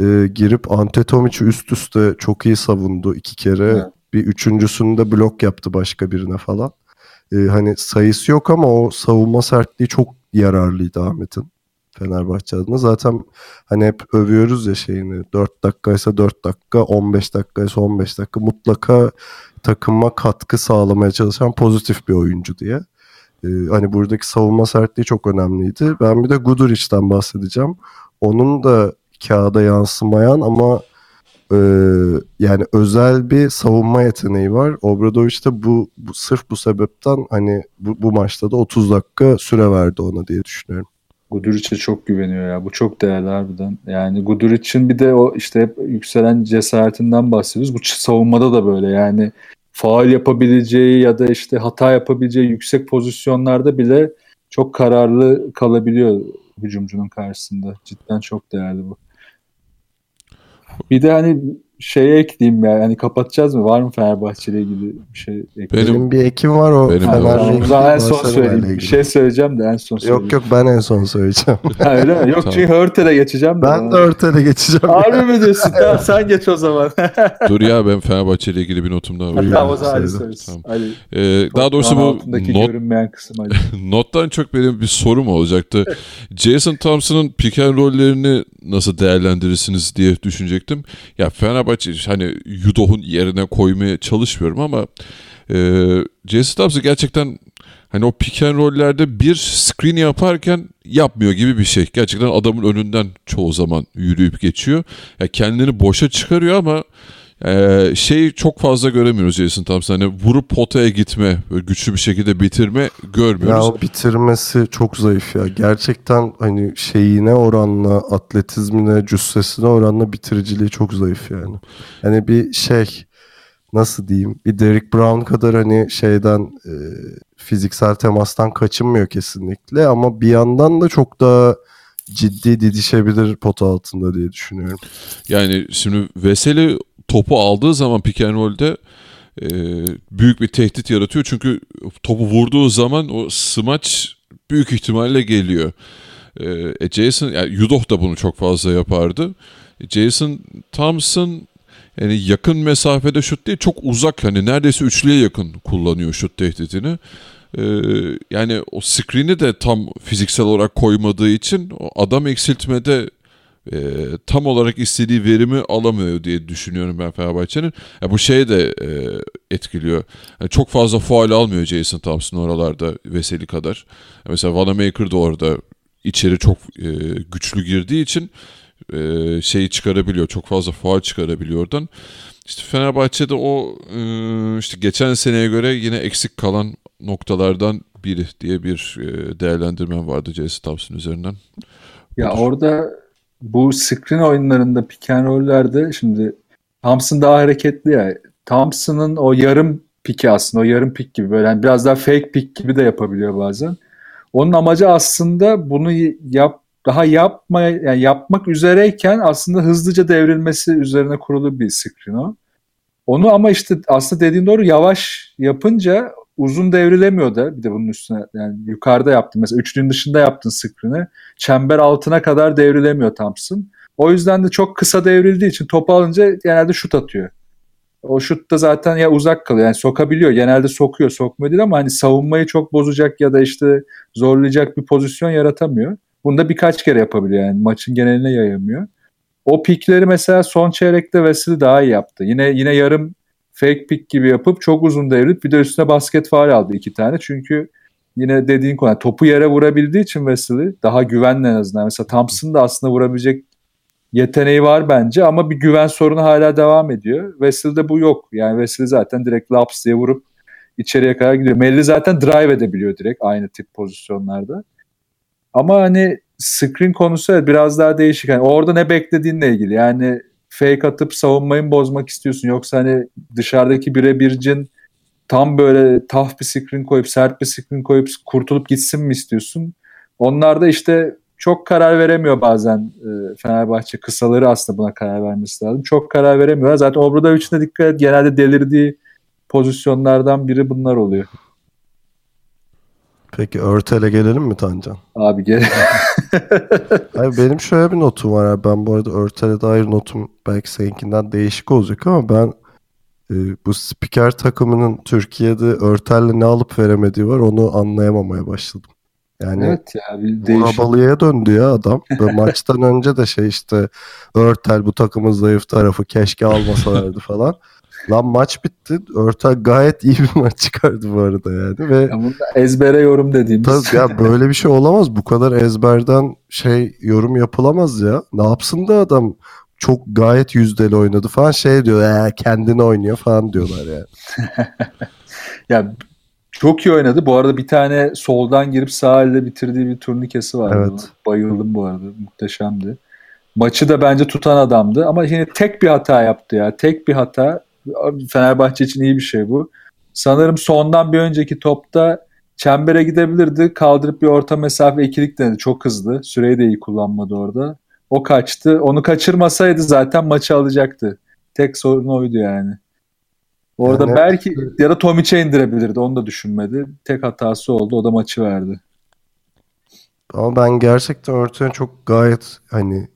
Speaker 1: E, girip Antetomic üst üste çok iyi savundu iki kere.
Speaker 3: Evet.
Speaker 1: Bir üçüncüsünde blok yaptı başka birine falan. E, hani sayısı yok ama o savunma sertliği çok yararlıydı Ahmet'in. Fenerbahçe adına. Zaten hani hep övüyoruz ya şeyini 4 dakikaysa 4 dakika 15 dakikaysa 15 dakika mutlaka takıma katkı sağlamaya çalışan pozitif bir oyuncu diye. Ee, hani buradaki savunma sertliği çok önemliydi. Ben bir de Guduric'den bahsedeceğim. Onun da kağıda yansımayan ama e, yani özel bir savunma yeteneği var. Obradoviç de bu, bu sırf bu sebepten hani bu, bu maçta da 30 dakika süre verdi ona diye düşünüyorum.
Speaker 3: Guduric'e çok güveniyor ya. Bu çok değerli harbiden. Yani Guduric'in bir de o işte hep yükselen cesaretinden bahsediyoruz. Bu savunmada da böyle yani faal yapabileceği ya da işte hata yapabileceği yüksek pozisyonlarda bile çok kararlı kalabiliyor hücumcunun karşısında. Cidden çok değerli bu. Bir de hani şeye ekleyeyim ya. Hani kapatacağız mı? Var mı Fenerbahçe ile ilgili bir şey ekleyeyim?
Speaker 2: Benim-
Speaker 1: Benim bir ekim var o
Speaker 2: Benim var.
Speaker 3: Tamam, en son söyleyeyim. Bir şey söyleyeceğim de en son söyleyeyim.
Speaker 1: Yok yok ben en son söyleyeceğim.
Speaker 3: Ha, öyle mi? Yok
Speaker 2: Tamam.
Speaker 3: çünkü Hörtel'e geçeceğim
Speaker 1: ben de örtele geçeceğim.
Speaker 3: Harbi mi diyorsun? Tamam sen geç o zaman.
Speaker 2: Dur ya ben Fenerbahçe ile ilgili bir notum daha var.
Speaker 3: Tamam o zaman Ali söylesin.
Speaker 2: Tamam.
Speaker 3: Ali.
Speaker 2: Ee, daha doğrusu bu not,
Speaker 3: kısım Ali.
Speaker 2: nottan çok benim bir sorum olacaktı. Jason Thompson'ın pick and roll'lerini nasıl değerlendirirsiniz diye düşünecektim. Ya Fenerbahçe hani Yudoh'un yerine koymaya çalışmıyorum ama e, Jason Thompson gerçekten hani o pick and roll'lerde bir screen yaparken yapmıyor gibi bir şey. Gerçekten adamın önünden çoğu zaman yürüyüp geçiyor. Ya kendini boşa çıkarıyor ama ee, şey çok fazla göremiyoruz Jason Thompson. Hani vurup potaya gitme, böyle güçlü bir şekilde bitirme
Speaker 1: Ya
Speaker 2: görmüyoruz.
Speaker 1: o bitirmesi çok zayıf ya. Gerçekten hani şeyine oranla, atletizmine, cüssesine oranla bitiriciliği çok zayıf yani. Hani bir şey nasıl diyeyim bir Derrick Brown kadar hani şeyden e, fiziksel temastan kaçınmıyor kesinlikle ama bir yandan da çok daha ciddi didişebilir pota altında diye düşünüyorum.
Speaker 2: Yani şimdi Veseli topu aldığı zaman pick and roll'de e, büyük bir tehdit yaratıyor. Çünkü topu vurduğu zaman o smaç büyük ihtimalle geliyor. E, e, Jason, yani Yudoh da bunu çok fazla yapardı. Jason Thompson yani yakın mesafede şut değil çok uzak hani neredeyse üçlüye yakın kullanıyor şut tehditini. Ee, yani o screen'i de tam fiziksel olarak koymadığı için o adam eksiltmede e, tam olarak istediği verimi alamıyor diye düşünüyorum ben Fenerbahçe'nin. Ya bu şey de e, etkiliyor. Yani çok fazla faal almıyor Jason Thompson oralarda Veseli kadar. Mesela Vanamaker da orada içeri çok e, güçlü girdiği için e, şeyi çıkarabiliyor. Çok fazla faal çıkarabiliyor oradan. İşte Fenerbahçe'de o e, işte geçen seneye göre yine eksik kalan noktalardan biri diye bir e, değerlendirmem vardı Jason Thompson üzerinden.
Speaker 3: Ya orada bu screen oyunlarında pick and roll'lerde şimdi Thompson daha hareketli ya. Thompson'ın o yarım piki aslında o yarım pik gibi böyle yani biraz daha fake pik gibi de yapabiliyor bazen. Onun amacı aslında bunu yap daha yapmaya yani yapmak üzereyken aslında hızlıca devrilmesi üzerine kurulu bir screen o. Onu ama işte aslında dediğin doğru yavaş yapınca uzun devrilemiyor da bir de bunun üstüne yani yukarıda yaptın mesela üçlünün dışında yaptın screen'i çember altına kadar devrilemiyor Thompson. O yüzden de çok kısa devrildiği için topu alınca genelde şut atıyor. O şut da zaten ya uzak kalıyor yani sokabiliyor genelde sokuyor sokmuyor değil ama hani savunmayı çok bozacak ya da işte zorlayacak bir pozisyon yaratamıyor. Bunu da birkaç kere yapabiliyor yani maçın geneline yayamıyor. O pikleri mesela son çeyrekte Wesley daha iyi yaptı. Yine yine yarım fake pick gibi yapıp çok uzun devrilip bir de üstüne basket faal aldı iki tane. Çünkü yine dediğin konu topu yere vurabildiği için Wesley daha güvenli en azından. Mesela Thompson da aslında vurabilecek yeteneği var bence ama bir güven sorunu hala devam ediyor. Wesley'de bu yok. Yani Wesley zaten direkt laps diye vurup içeriye kadar gidiyor. Melli zaten drive edebiliyor direkt aynı tip pozisyonlarda. Ama hani screen konusu biraz daha değişik. Yani orada ne beklediğinle ilgili. Yani fake atıp savunmayı mı bozmak istiyorsun yoksa hani dışarıdaki birebircin tam böyle tough bir screen koyup sert bir screen koyup kurtulup gitsin mi istiyorsun? Onlar da işte çok karar veremiyor bazen e, Fenerbahçe. Kısaları aslında buna karar vermesi lazım. Çok karar veremiyor. Zaten Obradovic'in de dikkat et genelde delirdiği pozisyonlardan biri bunlar oluyor.
Speaker 1: Peki Örtel'e gelelim mi Tancan?
Speaker 3: Abi gel.
Speaker 1: Hayır, benim şöyle bir notum var. Abi. Ben bu arada Örtel'e dair notum belki seninkinden değişik olacak ama ben e, bu spiker takımının Türkiye'de Örtel'le ne alıp veremediği var onu anlayamamaya başladım. Yani
Speaker 3: evet ya bir değişik.
Speaker 1: Burabalı'ya döndü ya adam. Ve maçtan önce de şey işte Örtel bu takımın zayıf tarafı keşke almasalardı falan. Lan maç bitti. Örtel gayet iyi bir maç çıkardı bu arada yani. Ve
Speaker 3: Ya bunda ezbere yorum dediğimiz.
Speaker 1: Tabii ya böyle bir şey olamaz. Bu kadar ezberden şey yorum yapılamaz ya. Ne yapsın da adam çok gayet yüzdeli oynadı falan şey diyor. Ee, kendini oynuyor falan diyorlar yani.
Speaker 3: ya çok iyi oynadı. Bu arada bir tane soldan girip sağ elle bitirdiği bir turnikesi vardı.
Speaker 1: Evet.
Speaker 3: Bayıldım bu arada. Muhteşemdi. Maçı da bence tutan adamdı. Ama yine tek bir hata yaptı ya. Tek bir hata. Fenerbahçe için iyi bir şey bu. Sanırım sondan bir önceki topta çembere gidebilirdi. Kaldırıp bir orta mesafe ikilik denedi. Çok hızlı. Süreyi de iyi kullanmadı orada. O kaçtı. Onu kaçırmasaydı zaten maçı alacaktı. Tek sorun oydu yani. Orada
Speaker 1: Yani-
Speaker 3: belki ya da Tomic'e indirebilirdi. Onu da düşünmedi. Tek hatası oldu. O da maçı verdi.
Speaker 1: Ama ben gerçekten Örtel'in çok gayet hani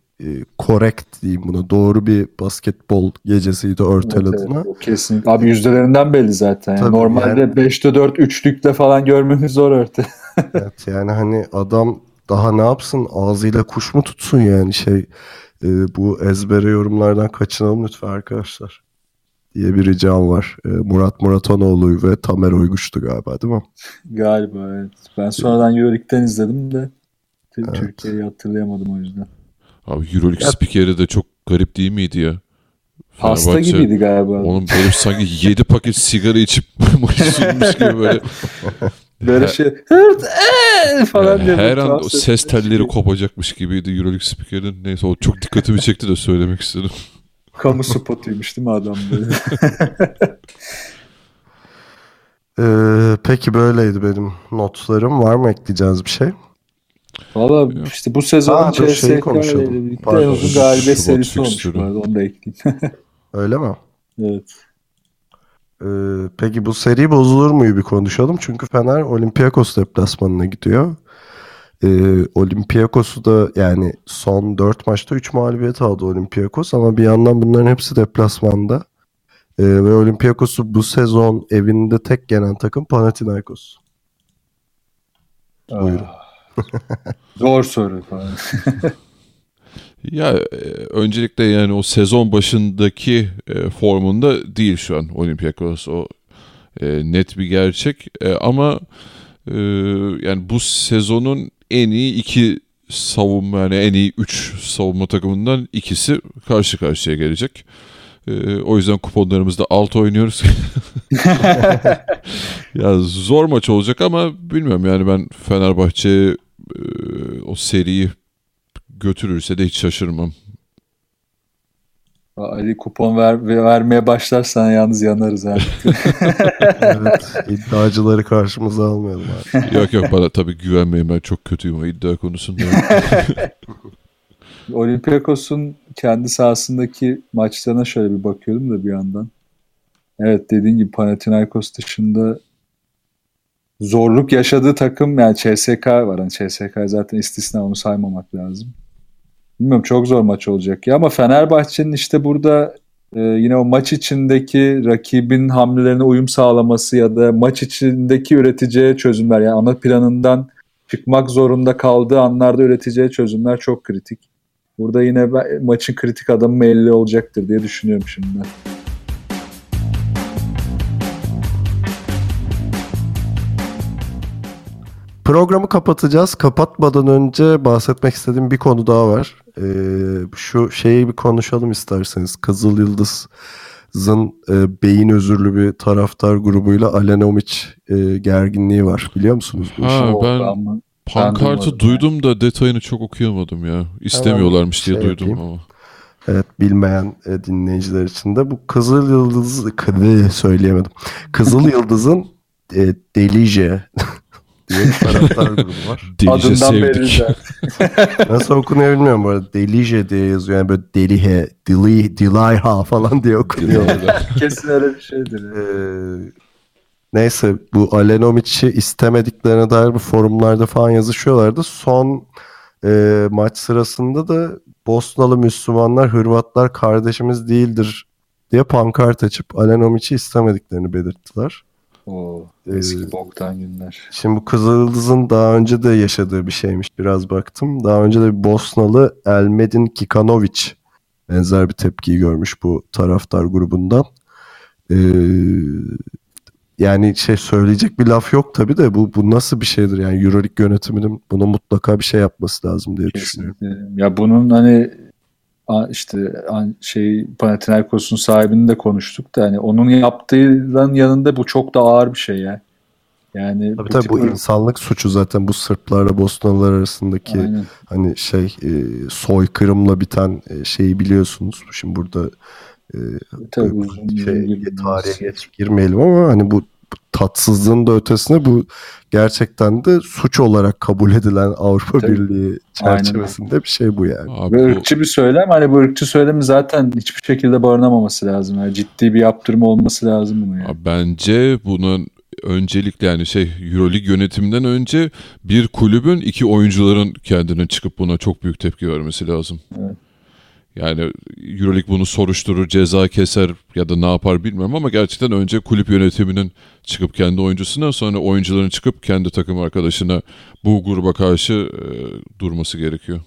Speaker 1: correct diyeyim buna. Doğru bir basketbol gecesiydi Örtel
Speaker 3: Evet, evet, o kesin. Abi yüzdelerinden belli zaten.
Speaker 1: Tabii,
Speaker 3: Normalde
Speaker 1: yani-
Speaker 3: 5'te 4 üçlükte falan görmemiz zor örte.
Speaker 1: Evet yani hani adam daha ne yapsın ağzıyla kuş mu tutsun yani şey e, bu ezbere yorumlardan kaçınalım lütfen arkadaşlar diye bir ricam var. E, Murat Muratanoğlu ve Tamer Uyguş'tu galiba değil mi?
Speaker 3: Galiba evet. Ben sonradan Euroleague'den izledim de Türkiye'yi hatırlayamadım o yüzden.
Speaker 2: Abi Euroleague spikeri de çok garip değil miydi ya?
Speaker 3: Hasta
Speaker 2: Fenerbahçe,
Speaker 3: gibiydi galiba.
Speaker 2: Onun böyle sanki 7 paket sigara içip maçı sunmuş gibi böyle.
Speaker 3: Böyle
Speaker 2: Her-
Speaker 3: şey hırt eee falan diye.
Speaker 2: her an o
Speaker 3: ses
Speaker 2: telleri kopacakmış gibiydi Euroleague spikerin. Neyse o çok dikkatimi çekti de söylemek istedim.
Speaker 3: Kamu spotuymuş değil mi adam böyle?
Speaker 1: E, peki böyleydi benim notlarım. Var mı ekleyeceğiniz bir şey?
Speaker 3: Valla işte bu sezon
Speaker 1: Aa,
Speaker 3: CSK ile
Speaker 1: konuşalım.
Speaker 3: birlikte en uzun galibiyet serisi olmuş bu arada onu da ekleyeyim.
Speaker 1: Öyle mi?
Speaker 3: evet.
Speaker 1: E, peki bu seri bozulur muyu bir konuşalım. Çünkü Fener Olympiakos deplasmanına gidiyor. E, Olympiakos'u da yani son 4 maçta 3 mağlubiyet aldı Olympiakos ama bir yandan bunların hepsi deplasmanda. E, ve Olympiakos'u bu sezon evinde tek yenen takım Panathinaikos. Buyurun.
Speaker 3: Zor soru falan.
Speaker 2: Ya e, öncelikle yani o sezon başındaki e, formunda değil şu an Olympiakos o e, net bir gerçek ama yani bu sezonun en iyi iki savunma yani en iyi üç savunma takımından ikisi karşı karşıya gelecek. E, o yüzden kuponlarımızda alt oynuyoruz. ya zor maç olacak ama bilmiyorum yani ben Fenerbahçe e, o seriyi götürürse de hiç şaşırmam.
Speaker 3: Ali kupon ver, ve- vermeye başlarsan yalnız yanarız abi.
Speaker 1: evet, iddiacıları karşımıza almayalım abi.
Speaker 2: yok yok bana tabii güvenmeyin ben çok kötüyüm o iddia konusunda.
Speaker 3: Olympiakos'un kendi sahasındaki maçlarına şöyle bir bakıyordum da bir yandan. Evet dediğin gibi Panathinaikos dışında zorluk yaşadığı takım yani CSK var. Yani CSK zaten istisna onu saymamak lazım. Bilmiyorum çok zor maç olacak ya ama Fenerbahçe'nin işte burada e, yine o maç içindeki rakibin hamlelerine uyum sağlaması ya da maç içindeki üreteceği çözümler yani ana planından çıkmak zorunda kaldığı anlarda üreteceği çözümler çok kritik. Burada yine ben, maçın kritik adamı belli olacaktır diye düşünüyorum şimdi.
Speaker 1: Programı kapatacağız. Kapatmadan önce bahsetmek istediğim bir konu daha var. Ee, şu şeyi bir konuşalım isterseniz. Kızıl Yıldız'ın e, beyin özürlü bir taraftar grubuyla Alenomic e, gerginliği var. Biliyor musunuz? bu işi?
Speaker 2: Ha, ben pankartı duydum da detayını çok okuyamadım ya. İstemiyorlarmış diye
Speaker 1: şey
Speaker 2: duydum
Speaker 1: yapayım.
Speaker 2: ama.
Speaker 1: Evet bilmeyen e, dinleyiciler için de bu Kızıl Yıldız kıdı söyleyemedim. Kızıl Yıldız'ın e, Delice diye bir taraftar grubu var.
Speaker 2: Delice
Speaker 3: Adından
Speaker 2: sevdik.
Speaker 1: Nasıl okunuyor bilmiyorum bu arada. Delice diye yazıyor. Yani böyle Delihe, Dili, Dilayha falan diye okunuyor.
Speaker 3: Kesin öyle bir şeydir. ya.
Speaker 1: Ee, neyse bu Alenomic'i istemediklerine dair bu forumlarda falan yazışıyorlardı. Son e, maç sırasında da Bosnalı Müslümanlar Hırvatlar kardeşimiz değildir diye pankart açıp Alenomic'i istemediklerini belirttiler.
Speaker 3: Oo,
Speaker 1: Ee,
Speaker 3: eski boktan günler.
Speaker 1: Şimdi bu Kızıldız'ın daha önce de yaşadığı bir şeymiş biraz baktım. Daha önce de bir Bosnalı Elmedin Kikanovic benzer bir tepkiyi görmüş bu taraftar grubundan. Ee, yani şey söyleyecek bir laf yok tabii de bu bu nasıl bir şeydir yani Euroleague yönetiminin buna mutlaka bir şey yapması lazım diye düşünüyorum.
Speaker 3: Kesinlikle. Ya bunun hani işte şey Panathinaikos'un sahibini de konuştuk da hani onun yaptığının yanında bu çok da ağır bir şey ya. Yani
Speaker 1: Tabii tabii
Speaker 3: tip
Speaker 1: bu insanlık suçu zaten bu Sırplarla Bosnalılar arasındaki
Speaker 3: Aynen.
Speaker 1: hani şey e, soykırımla biten e, şeyi biliyorsunuz. Şimdi burada e,
Speaker 3: Tabii
Speaker 1: şey, tarihe geç girmeyelim ama hani bu, tatsızlığın da ötesine bu gerçekten de suç olarak kabul edilen Avrupa
Speaker 3: Tabii.
Speaker 1: Birliği çerçevesinde bir şey bu yani.
Speaker 2: Abi bu-
Speaker 3: ırkçı bir söylem. Hani bu ırkçı söylemi zaten hiçbir şekilde barınamaması lazım. Yani ciddi bir yaptırım olması lazım bunun yani.
Speaker 2: Abi Bence bunun öncelikle yani şey Euroleague yönetiminden önce bir kulübün iki oyuncuların kendine çıkıp buna çok büyük tepki vermesi lazım.
Speaker 3: Evet.
Speaker 2: Yani Euroleague bunu soruşturur, ceza keser ya da ne yapar bilmiyorum ama gerçekten önce kulüp yönetiminin çıkıp kendi oyuncusuna sonra oyuncuların çıkıp kendi takım arkadaşına bu gruba karşı e, durması gerekiyor.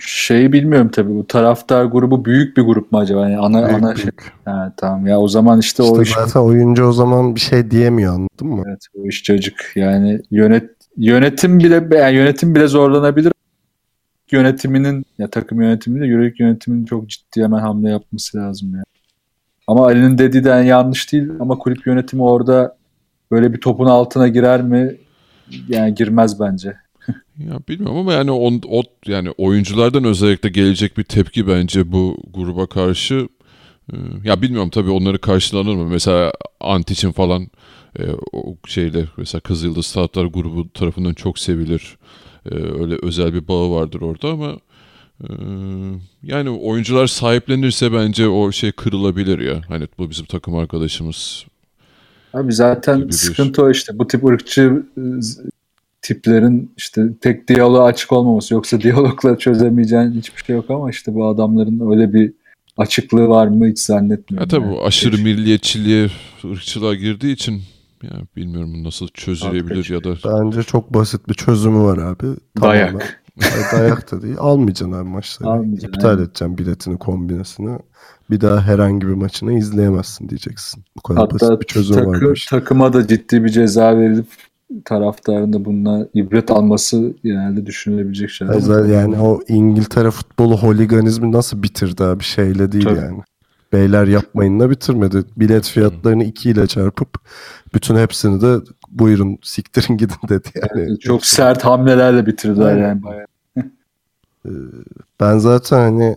Speaker 3: Şeyi bilmiyorum tabii bu taraftar grubu büyük bir grup mu acaba? Yani ana
Speaker 1: Büyük
Speaker 3: ana şey.
Speaker 1: büyük.
Speaker 3: Ha, tamam ya o zaman işte, o
Speaker 1: İşte
Speaker 3: iş
Speaker 1: zaten oyuncu o zaman bir şey diyemiyor anladın mı?
Speaker 3: evet, o iş cacık. Yani yönet yönetim bile yani yönetim bile zorlanabilir. Yönetiminin ya takım yönetiminin de Euroleague yönetiminin çok ciddi hemen hamle yapması lazım yani. Ama Ali'nin dediği de yanlış değil ama kulüp yönetimi orada böyle bir topun altına girer mi? Yani girmez bence.
Speaker 2: Ya bilmiyorum ama yani on, o yani oyunculardan özellikle gelecek bir tepki bence bu gruba karşı. Ee, Ya bilmiyorum tabii onları karşılanır mı? Mesela Antic'in falan e, o şeyle mesela Kızıldız Taraftar grubu tarafından çok sevilir. Ee, öyle özel bir bağı vardır orada ama e, yani oyuncular sahiplenirse bence o şey kırılabilir ya. Hani bu bizim takım arkadaşımız.
Speaker 3: Abi zaten
Speaker 2: bir-
Speaker 3: sıkıntı o işte. Bu tip ırkçı z- tiplerin işte tek diyaloğa açık olmaması. Yoksa diyalogla çözemeyeceğin hiçbir şey yok ama işte bu adamların öyle bir açıklığı var mı hiç zannetmiyorum.
Speaker 2: Ya tabii
Speaker 3: yani.
Speaker 2: aşırı milliyetçiliğe, ırkçılığa girdiği için ya bilmiyorum nasıl çözülebilir ya da
Speaker 1: Bence çok basit bir çözümü var abi.
Speaker 3: Dayak.
Speaker 1: Tamamen. Ay, Dayak da değil. Almayacaksın abi maçları.
Speaker 3: Almayacaksın,
Speaker 1: İptal
Speaker 3: aynen.
Speaker 1: edeceksin biletini, kombinesini. Bir daha herhangi bir maçını izleyemezsin diyeceksin. Bu kadar
Speaker 3: Hatta
Speaker 1: basit bir çözüm
Speaker 3: takı-
Speaker 1: bu işte.
Speaker 3: takıma da ciddi bir ceza verilip taraftarın da bununla ibret alması genelde düşünülebilecek şeyler.
Speaker 1: Özel yani o İngiltere futbolu holiganizmi nasıl bitirdi abi şeyle değil
Speaker 3: Tabii.
Speaker 1: yani. Beyler yapmayınla bitirmedi. Bilet fiyatlarını 2 ile çarpıp bütün hepsini de buyurun siktirin gidin dedi yani.
Speaker 3: Çok sert hamlelerle bitirdiler yani bayağı.
Speaker 1: Ben zaten hani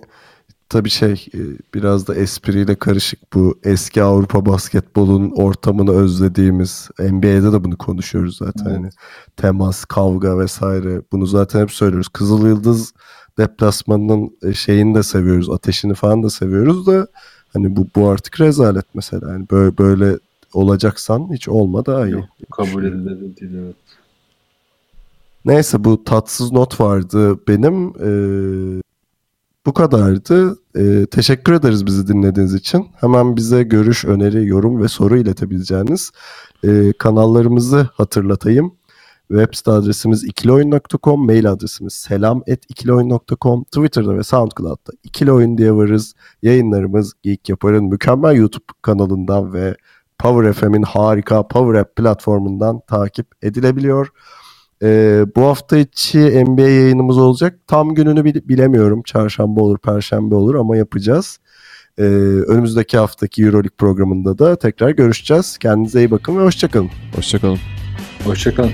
Speaker 1: tabii şey e, biraz da espriyle karışık bu eski Avrupa basketbolun ortamını özlediğimiz NBA'de de bunu konuşuyoruz zaten.
Speaker 3: Evet.
Speaker 1: Hani temas, kavga vesaire bunu zaten hep söylüyoruz. Kızıl Yıldız deplasmanının e, şeyini de seviyoruz. Ateşini falan da seviyoruz da hani bu bu artık rezalet mesela. Yani böyle böyle olacaksan hiç olma daha iyi.
Speaker 3: Yok, kabul edilebilir değil evet.
Speaker 1: Neyse bu tatsız not vardı benim. Ee, bu kadardı. Ee, teşekkür ederiz bizi dinlediğiniz için. Hemen bize görüş, öneri, yorum ve soru iletebileceğiniz e, kanallarımızı hatırlatayım. Web site adresimiz ikiloyun.com, mail adresimiz selam.ikiloyun.com, Twitter'da ve SoundCloud'da ikiloyun diye varız. Yayınlarımız Geek Yapar'ın mükemmel YouTube kanalından ve Power FM'in harika Power App platformundan takip edilebiliyor. Ee, bu hafta içi NBA yayınımız olacak. Tam gününü bil- bilemiyorum. Çarşamba olur, perşembe olur ama yapacağız. Ee, önümüzdeki haftaki Euroleague programında da tekrar görüşeceğiz. Kendinize iyi bakın ve hoşçakalın.
Speaker 2: Hoşçakalın.
Speaker 3: Hoşçakalın.